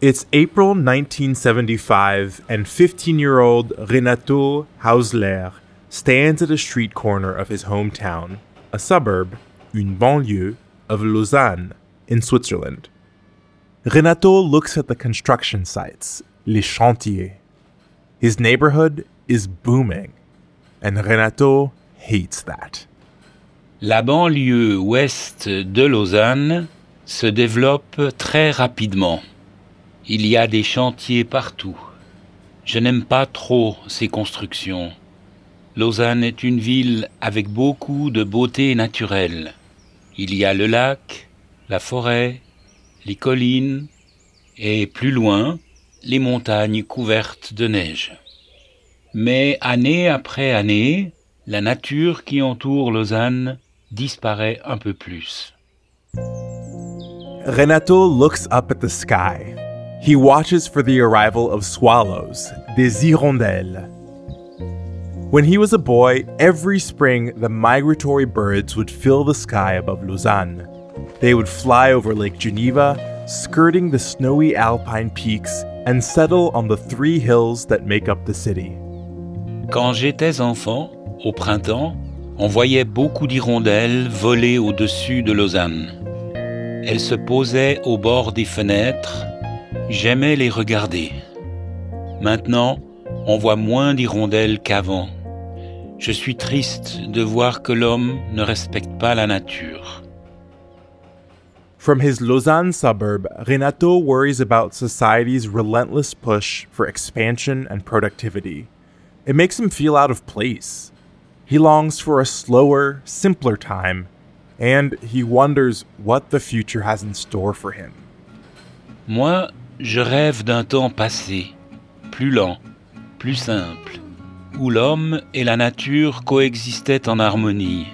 It's April 1975, and 15 year old Renato Hausler stands at a street corner of his hometown, a suburb, une banlieue, of Lausanne, in Switzerland. Renato looks at the construction sites, les chantiers. His neighborhood is booming, and Renato hates that. La banlieue ouest de Lausanne se développe très rapidement. Il y a des chantiers partout. Je n'aime pas trop ces constructions. Lausanne est une ville avec beaucoup de beauté naturelle. Il y a le lac, la forêt, les collines et plus loin, les montagnes couvertes de neige. Mais année après année, la nature qui entoure Lausanne disparaît un peu plus. Renato looks up at the sky. He watches for the arrival of swallows, des hirondelles. When he was a boy, every spring the migratory birds would fill the sky above Lausanne. They would fly over Lake Geneva, skirting the snowy alpine peaks, and settle on the three hills that make up the city. Quand j'étais enfant, au printemps, on voyait beaucoup d'hirondelles voler au-dessus de Lausanne. Elles se posaient au bord des fenêtres. J'aimais les regarder. Maintenant, on voit moins d'hirondelles qu'avant. Je suis triste de voir que l'homme ne respecte pas la nature. From his Lausanne suburb, Renato worries about society's relentless push for expansion and productivity. It makes him feel out of place. He longs for a slower, simpler time and he wonders what the future has in store for him. Moi, je rêve d'un temps passé, plus lent, plus simple, où l'homme et la nature coexistaient en harmonie.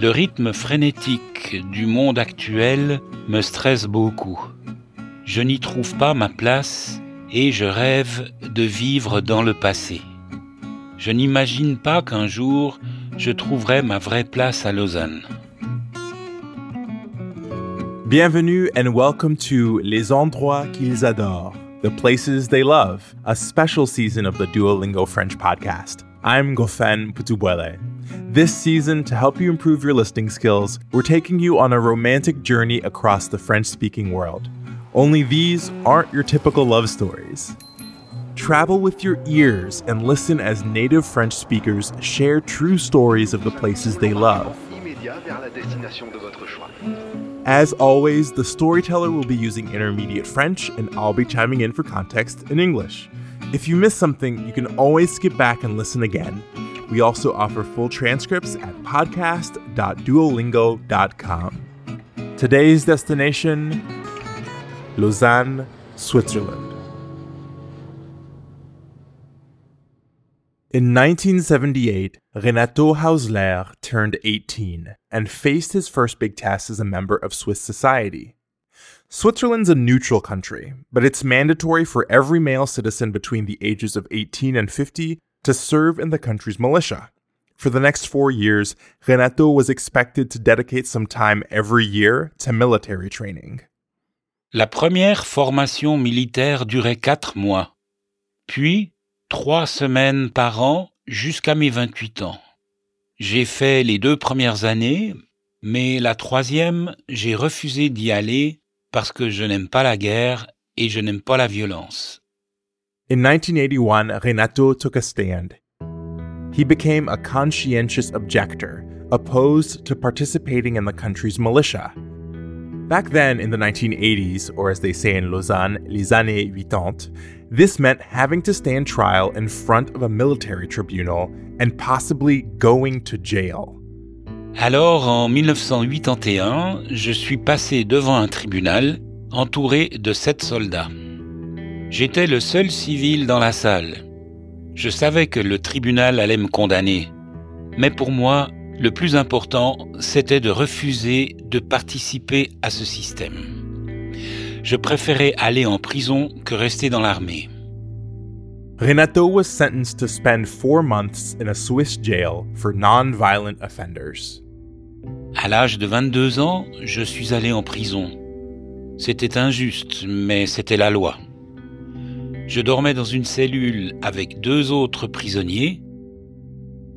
Le rythme frénétique du monde actuel me stresse beaucoup. Je n'y trouve pas ma place et je rêve de vivre dans le passé. Je n'imagine pas qu'un jour je trouverai ma vraie place à Lausanne. Bienvenue and welcome to Les Endroits qu'ils adorent, the places they love, a special season of the Duolingo French podcast. I'm Gofen Putubuele. This season, to help you improve your listening skills, we're taking you on a romantic journey across the French speaking world. Only these aren't your typical love stories. Travel with your ears and listen as native French speakers share true stories of the places they love. As always, the storyteller will be using intermediate French and I'll be chiming in for context in English. If you miss something, you can always skip back and listen again. We also offer full transcripts at podcast.duolingo.com. Today's destination Lausanne, Switzerland. In 1978, Renato Hausler turned 18 and faced his first big test as a member of Swiss society. Switzerland's a neutral country, but it's mandatory for every male citizen between the ages of 18 and 50 to serve in the country's militia. For the next four years, Renato was expected to dedicate some time every year to military training. La première formation militaire durait quatre mois. Puis, trois semaines par an jusqu'à mes 28 ans. J'ai fait les deux premières années, mais la troisième, j'ai refusé d'y aller parce que je n'aime pas la guerre et je n'aime pas la violence. In 1981, Renato took a stand. He became a conscientious objector, opposed to participating in the country's militia. Back then, in the 1980s, or as they say in Lausanne, les années 80, this meant having to stand trial in front of a military tribunal and possibly going to jail. Alors, en 1981, je suis passé devant un tribunal entouré de sept soldats. J'étais le seul civil dans la salle. Je savais que le tribunal allait me condamner. Mais pour moi, le plus important, c'était de refuser de participer à ce système. Je préférais aller en prison que rester dans l'armée. Renato was sentenced to spend four months in a Swiss jail for non-violent offenders. À l'âge de 22 ans, je suis allé en prison. C'était injuste, mais c'était la loi. Je dormais dans une cellule avec deux autres prisonniers.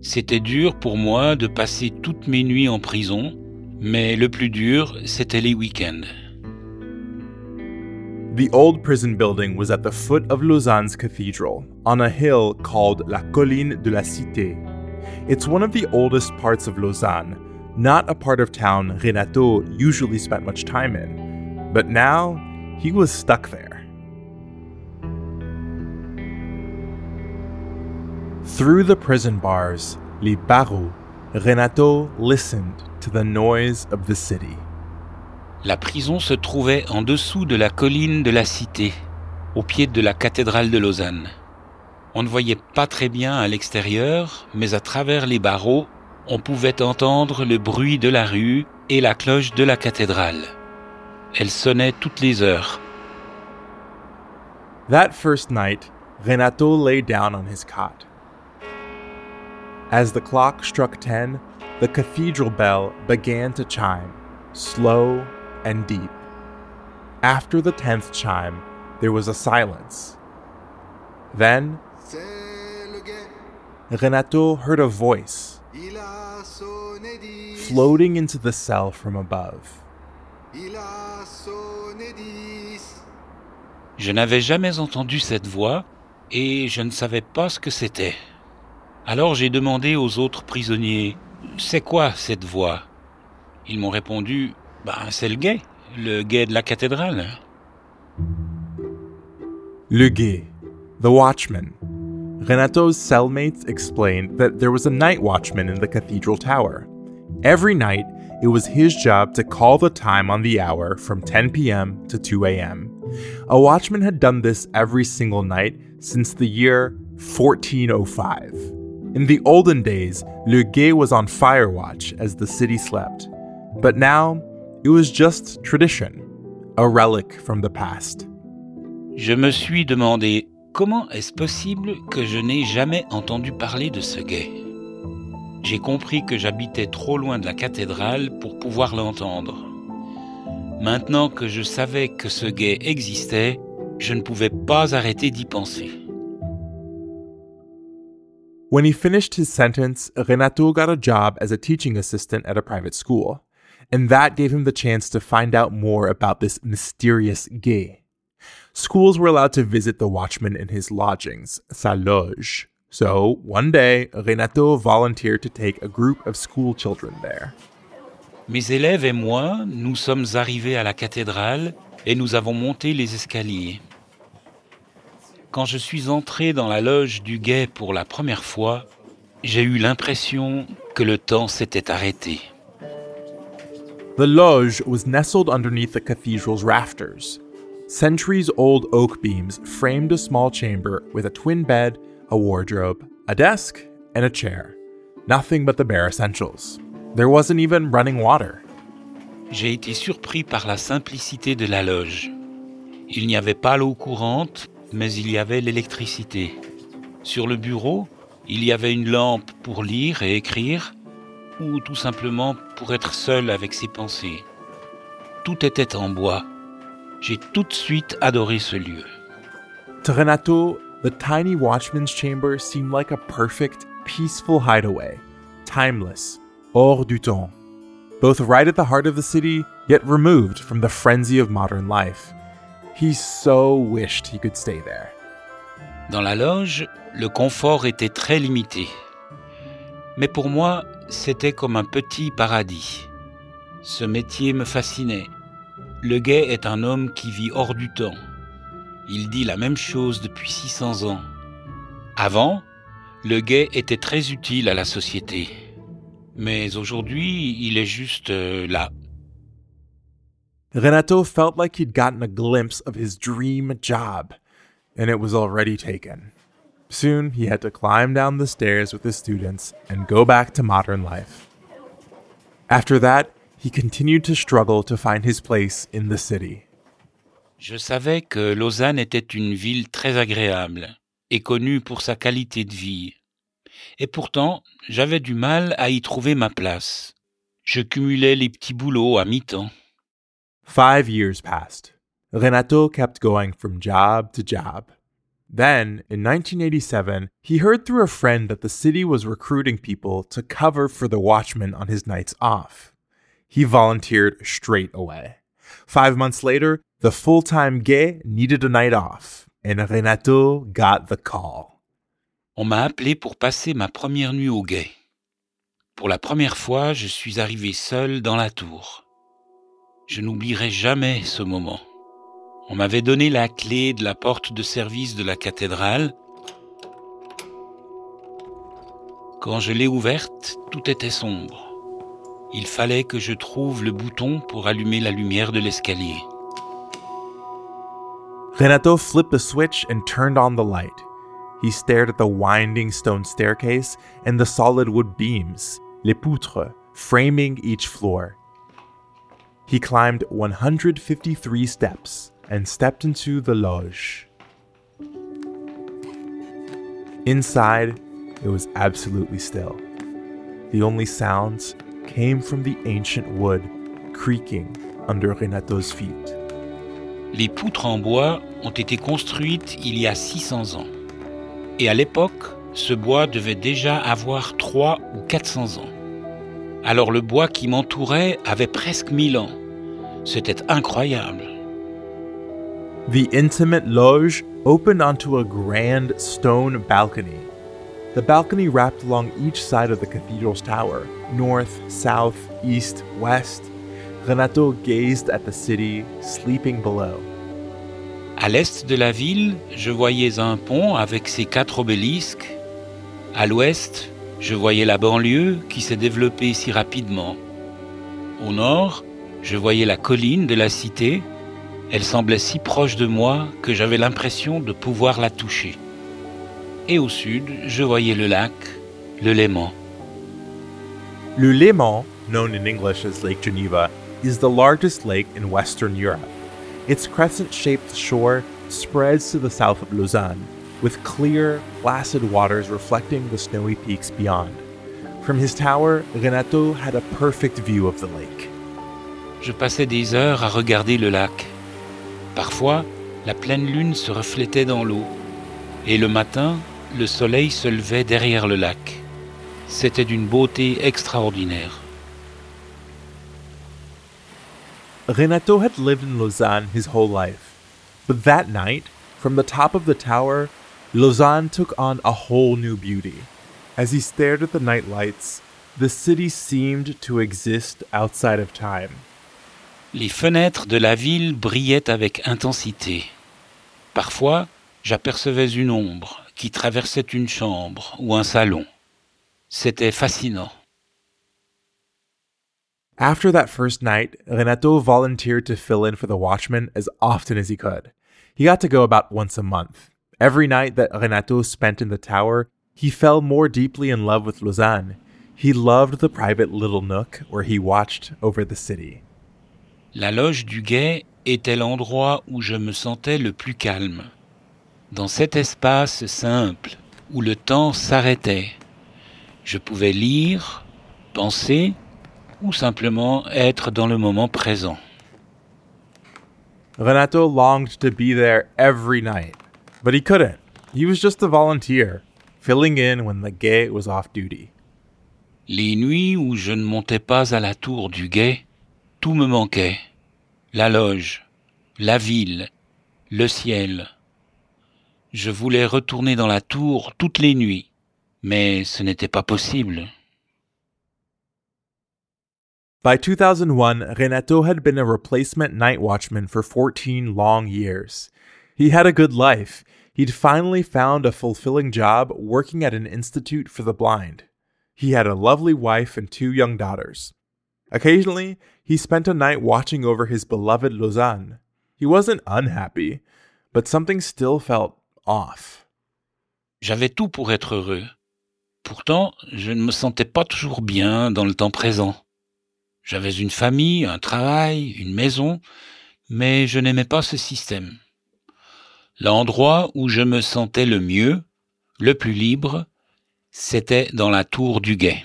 C'était dur pour moi de passer toutes mes nuits en prison, mais le plus dur, c'était les week-ends. The old prison building was at the foot of Lausanne's cathedral, on a hill called La Colline de la Cité. It's one of the oldest parts of Lausanne, not a part of town Renato usually spent much time in. But now, he was stuck there. Through the prison bars, les barreaux, Renato listened to the noise of the city. La prison se trouvait en dessous de la colline de la Cité, au pied de la cathédrale de Lausanne. On ne voyait pas très bien à l'extérieur, mais à travers les barreaux, on pouvait entendre le bruit de la rue et la cloche de la cathédrale. Elle sonnait toutes les heures. That first night, Renato lay down on his cot. As the clock struck ten, the cathedral bell began to chime, slow and deep. After the tenth chime, there was a silence. Then, Renato heard a voice floating into the cell from above. Je n'avais jamais entendu cette voix et je ne savais pas ce que c'était. Alors j'ai demandé aux autres prisonniers C'est quoi cette voix? Ils m'ont répondu Ben, c'est le guet, le guet de la cathédrale. Le guet, the watchman. Renato's cellmates explained that there was a night watchman in the cathedral tower. Every night, it was his job to call the time on the hour from 10 p.m. to 2 a.m. A watchman had done this every single night since the year 1405. In the olden days, Le Guet was on fire watch as the city slept. But now, it was just tradition, a relic from the past. Je me suis demandé comment est-ce possible que je n'ai jamais entendu parler de ce guet? J'ai compris que j'habitais trop loin de la cathédrale pour pouvoir l'entendre. Maintenant que je savais que ce guet existait, je ne pouvais pas arrêter d'y penser. When he finished his sentence, Renato got a job as a teaching assistant at a private school, and that gave him the chance to find out more about this mysterious guet. Schools were allowed to visit the watchman in his lodgings, sa loge. So, one day, Renato volunteered to take a group of school children there. Mes élèves et moi, nous sommes arrivés à la cathédrale et nous avons monté les escaliers. Quand je suis entré dans la loge du guet pour la première fois, j'ai eu l'impression que le temps s'était arrêté. The loge was nestled underneath the cathedral's rafters. Centuries old oak beams framed a small chamber with a twin bed, a wardrobe, a desk, and a chair. Nothing but the bare essentials. There wasn't even running water. J'ai été surpris par la simplicité de la loge. Il n'y avait pas l'eau courante, mais il y avait l'électricité. Sur le bureau, il y avait une lampe pour lire et écrire, ou tout simplement pour être seul avec ses pensées. Tout était en bois. J'ai tout de suite adoré ce lieu. To Renato, the tiny watchman's chamber seemed like a perfect, peaceful hideaway, timeless, hors du temps. Both right at the heart of the city, yet removed from the frenzy of modern life. He so wished he could stay there. Dans la loge, le confort était très limité. Mais pour moi, c'était comme un petit paradis. Ce métier me fascinait. Le guet est un homme qui vit hors du temps. Il dit la même chose depuis 600 ans. Avant, le guet était très utile à la société. Mais aujourd'hui, il est juste euh, là. Renato felt like he'd gotten a glimpse of his dream job, and it was already taken. Soon, he had to climb down the stairs with his students and go back to modern life. After that, he continued to struggle to find his place in the city. Je savais que Lausanne était une ville très agréable et connue pour sa qualité de vie. Et pourtant, j'avais du mal à y trouver ma place. Je cumulais les petits boulots à mi-temps. Five years passed. Renato kept going from job to job. Then, in 1987, he heard through a friend that the city was recruiting people to cover for the watchman on his nights off. He volunteered straight away. Five months later, the full time guet needed a night off, and Renato got the call. On m'a appelé pour passer ma première nuit au guet. Pour la première fois, je suis arrivé seul dans la tour. Je n'oublierai jamais ce moment. On m'avait donné la clé de la porte de service de la cathédrale. Quand je l'ai ouverte, tout était sombre. Il fallait que je trouve le bouton pour allumer la lumière de l'escalier. Renato flipped the switch and turned on the light. He stared at the winding stone staircase and the solid wood beams, les poutres, framing each floor. He climbed 153 steps and stepped into the loge. Inside, it was absolutely still. The only sounds came from the ancient wood creaking under Renato's feet. Les poutres en bois ont été construites il y a 600 ans. Et à l'époque, ce bois devait déjà avoir 3 ou 400 ans. Alors le bois qui m'entourait avait presque 1000 ans. C'était incroyable. The intimate loge opened onto a grand stone balcony. The balcony wrapped along each side of the cathedral's tower north, south, east, west. Renato gazed at the city sleeping below. À l'est de la ville, je voyais un pont avec ses quatre obélisques. À l'ouest, je voyais la banlieue qui s'est développée si rapidement. Au nord, je voyais la colline de la cité elle semblait si proche de moi que j'avais l'impression de pouvoir la toucher. Et au sud, je voyais le lac, le Léman. Le Léman, known in English as Lake Geneva, is the largest lake in Western Europe. Its crescent shaped shore spreads to the south of Lausanne, with clear, placid waters reflecting the snowy peaks beyond. From his tower, Renato had a perfect view of the lake. Je passais des heures à regarder le lac. Parfois, la pleine lune se reflétait dans l'eau, et le matin, le soleil se levait derrière le lac. C'était d'une beauté extraordinaire. Renato had lived in Lausanne his whole life, but that night, from the top of the tower, Lausanne took on a whole new beauty. As he stared at the night lights, the city seemed to exist outside of time. Les fenêtres de la ville brillaient avec intensité. Parfois, j'apercevais une ombre qui traversait une chambre ou un salon. C'était fascinant. After that first night, Renato volunteered to fill in for the watchman as often as he could. He got to go about once a month. Every night that Renato spent in the tower, he fell more deeply in love with Lausanne. He loved the private little nook where he watched over the city. La loge du guet était l'endroit où je me sentais le plus calme. Dans cet espace simple où le temps s'arrêtait, je pouvais lire, penser ou simplement être dans le moment présent. Renato longed to be there every night, but he couldn't. He was just a volunteer, filling in when the guet was off duty. Les nuits où je ne montais pas à la tour du guet, tout me manquait. La loge, la ville, le ciel. Je voulais retourner dans la tour toutes les nuits, mais ce n'était pas possible. By 2001, Renato had been a replacement night watchman for 14 long years. He had a good life. He'd finally found a fulfilling job working at an institute for the blind. He had a lovely wife and two young daughters. Occasionally, he spent a night watching over his beloved Lausanne. He wasn't unhappy, but something still felt off. J'avais tout pour être heureux. Pourtant, je ne me sentais pas toujours bien dans le temps présent. J'avais une famille, un travail, une maison, mais je n'aimais pas ce système. L'endroit où je me sentais le mieux, le plus libre, c'était dans la tour du guet.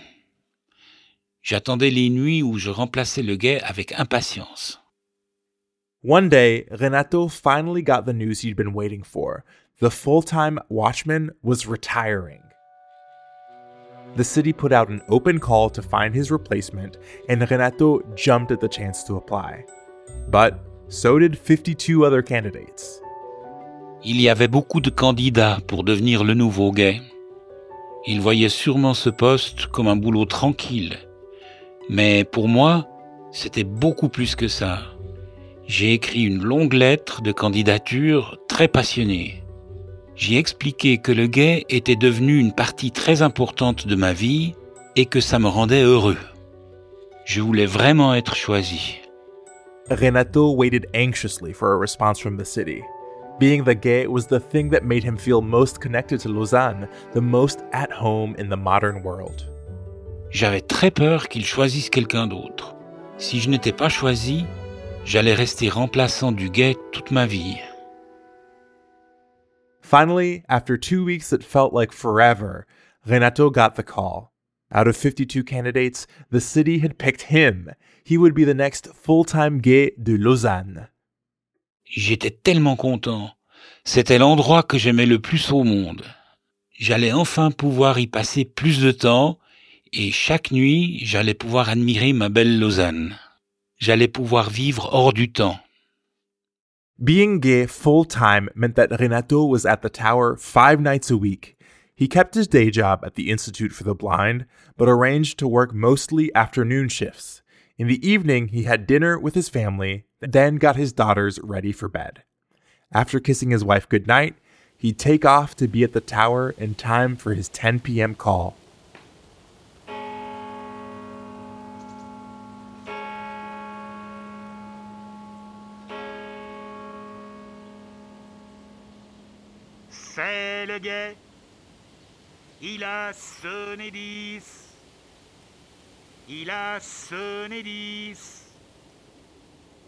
J'attendais les nuits où je remplaçais le guet avec impatience. One day, Renato finally got the news he'd been waiting for. The full time watchman was retiring. The city put out an open call to find his replacement, and Renato jumped at the chance to apply. But so did 52 other candidates. Il y avait beaucoup de candidats pour devenir le nouveau gay. Ils voyaient sûrement ce poste comme un boulot tranquille. Mais pour moi, c'était beaucoup plus que ça. J'ai écrit une longue lettre de candidature très passionnée. J'y expliqué que le gay était devenu une partie très importante de ma vie et que ça me rendait heureux. Je voulais vraiment être choisi. Renato waited anxiously for a response from the city. Being the gay was the thing that made him feel most connected to Lausanne, the most at home in the modern world. J'avais très peur qu'il choisisse quelqu'un d'autre. Si je n'étais pas choisi, j'allais rester remplaçant du gay toute ma vie. Finally, after two weeks that felt like forever, Renato got the call. Out of 52 candidates, the city had picked him. He would be the next full time gay de Lausanne. J'étais tellement content. C'était l'endroit que j'aimais le plus au monde. J'allais enfin pouvoir y passer plus de temps et chaque nuit, j'allais pouvoir admirer ma belle Lausanne. J'allais pouvoir vivre hors du temps. Being gay full time meant that Renato was at the tower five nights a week. He kept his day job at the Institute for the Blind, but arranged to work mostly afternoon shifts. In the evening, he had dinner with his family, then got his daughters ready for bed. After kissing his wife goodnight, he'd take off to be at the tower in time for his 10 p.m. call.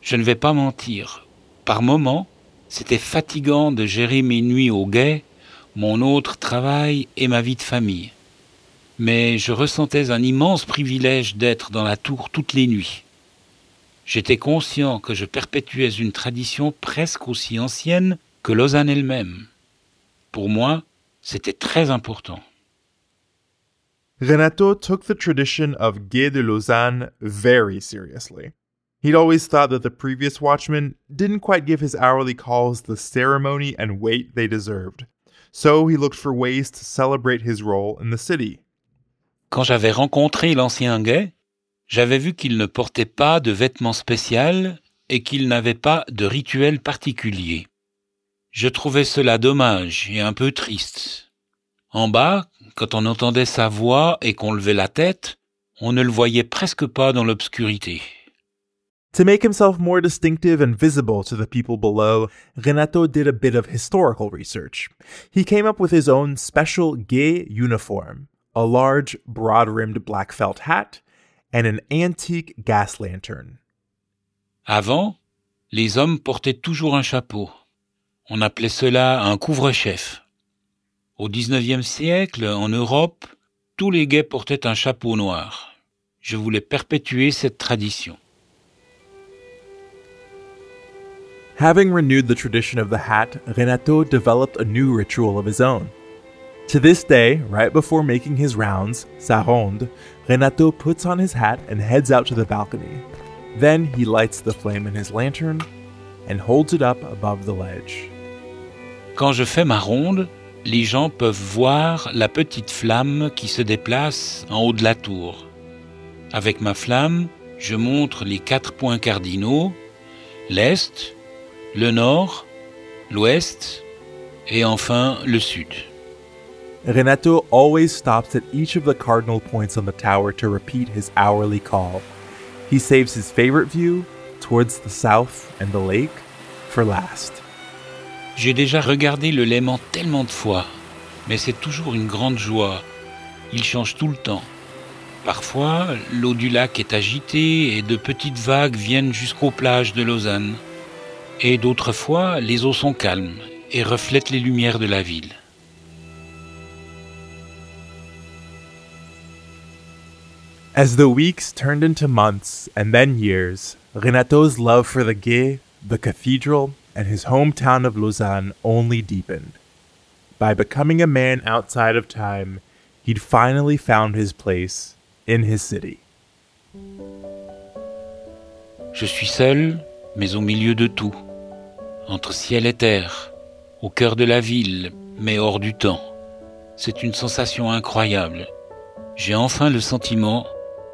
Je ne vais pas mentir. Par moments, c'était fatigant de gérer mes nuits au guet, mon autre travail et ma vie de famille. Mais je ressentais un immense privilège d'être dans la tour toutes les nuits. J'étais conscient que je perpétuais une tradition presque aussi ancienne que Lausanne elle-même. Pour moi, c'était très important. Renato took the tradition of Gué de Lausanne very seriously. He'd always thought that the previous watchman didn't quite give his hourly calls the ceremony and weight they deserved. So he looked for ways to celebrate his role in the city. Quand j'avais rencontré l'ancien gay, j'avais vu qu'il ne portait pas de vêtements spéciaux et qu'il n'avait pas de rituel particulier. Je trouvais cela dommage et un peu triste. En bas, quand on entendait sa voix et qu'on levait la tête, on ne le voyait presque pas dans l'obscurité. To make himself more distinctive and visible to the people below, Renato did a bit of historical research. He came up with his own special gay uniform, a large, broad rimmed black felt hat, and an antique gas lantern. Avant, les hommes portaient toujours un chapeau. On appelait cela un couvre-chef. Au XIXe siècle, en Europe, tous les gays portaient un chapeau noir. Je voulais perpétuer cette tradition. Having renewed the tradition of the hat, Renato developed a new ritual of his own. To this day, right before making his rounds, sa ronde, Renato puts on his hat and heads out to the balcony. Then he lights the flame in his lantern and holds it up above the ledge. Quand je fais ma ronde, les gens peuvent voir la petite flamme qui se déplace en haut de la tour. Avec ma flamme, je montre les quatre points cardinaux, l'Est, le Nord, l'Ouest et enfin le Sud. Renato always stops at each of the cardinal points on the tower to repeat his hourly call. He saves his favorite view towards the south and the lake for last. J'ai déjà regardé le Léman tellement de fois, mais c'est toujours une grande joie. Il change tout le temps. Parfois, l'eau du lac est agitée et de petites vagues viennent jusqu'aux plages de Lausanne. Et d'autres fois, les eaux sont calmes et reflètent les lumières de la ville. As the weeks turned into months and then years, Renato's love for the gay the cathedral, and his hometown of Lausanne only deepened. By becoming a man outside of time, he'd finally found his place in his city. Je suis seul, mais au milieu de tout, entre ciel et terre, au cœur de la ville, mais hors du temps. C'est une sensation incroyable. J'ai enfin le sentiment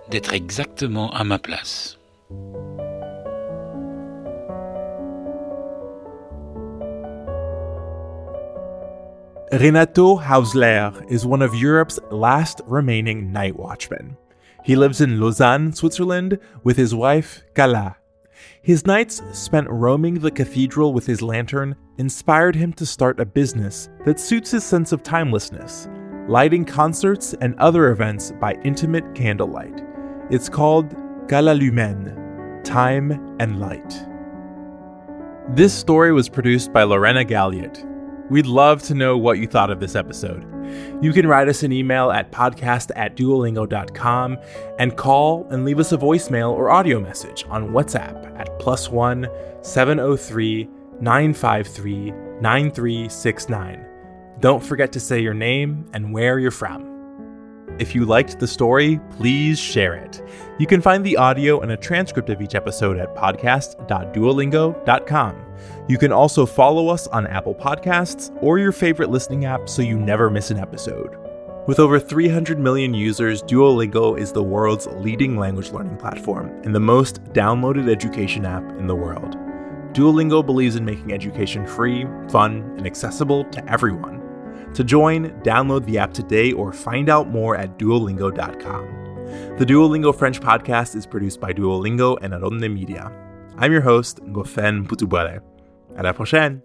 d'être exactement à ma place. Renato Hausler is one of Europe's last remaining night watchmen. He lives in Lausanne, Switzerland, with his wife, Kala. His nights spent roaming the cathedral with his lantern inspired him to start a business that suits his sense of timelessness, lighting concerts and other events by intimate candlelight. It's called Gala Lumen, Time and Light. This story was produced by Lorena Galliot. We'd love to know what you thought of this episode. You can write us an email at podcast at duolingo.com and call and leave us a voicemail or audio message on WhatsApp at plus one 703 953 9369. Don't forget to say your name and where you're from. If you liked the story, please share it. You can find the audio and a transcript of each episode at podcast.duolingo.com. You can also follow us on Apple Podcasts or your favorite listening app so you never miss an episode. With over 300 million users, Duolingo is the world's leading language learning platform and the most downloaded education app in the world. Duolingo believes in making education free, fun, and accessible to everyone. To join, download the app today or find out more at duolingo.com. The Duolingo French podcast is produced by Duolingo and Aronde Media. I'm your host, Gofen Putubare. À la prochaine!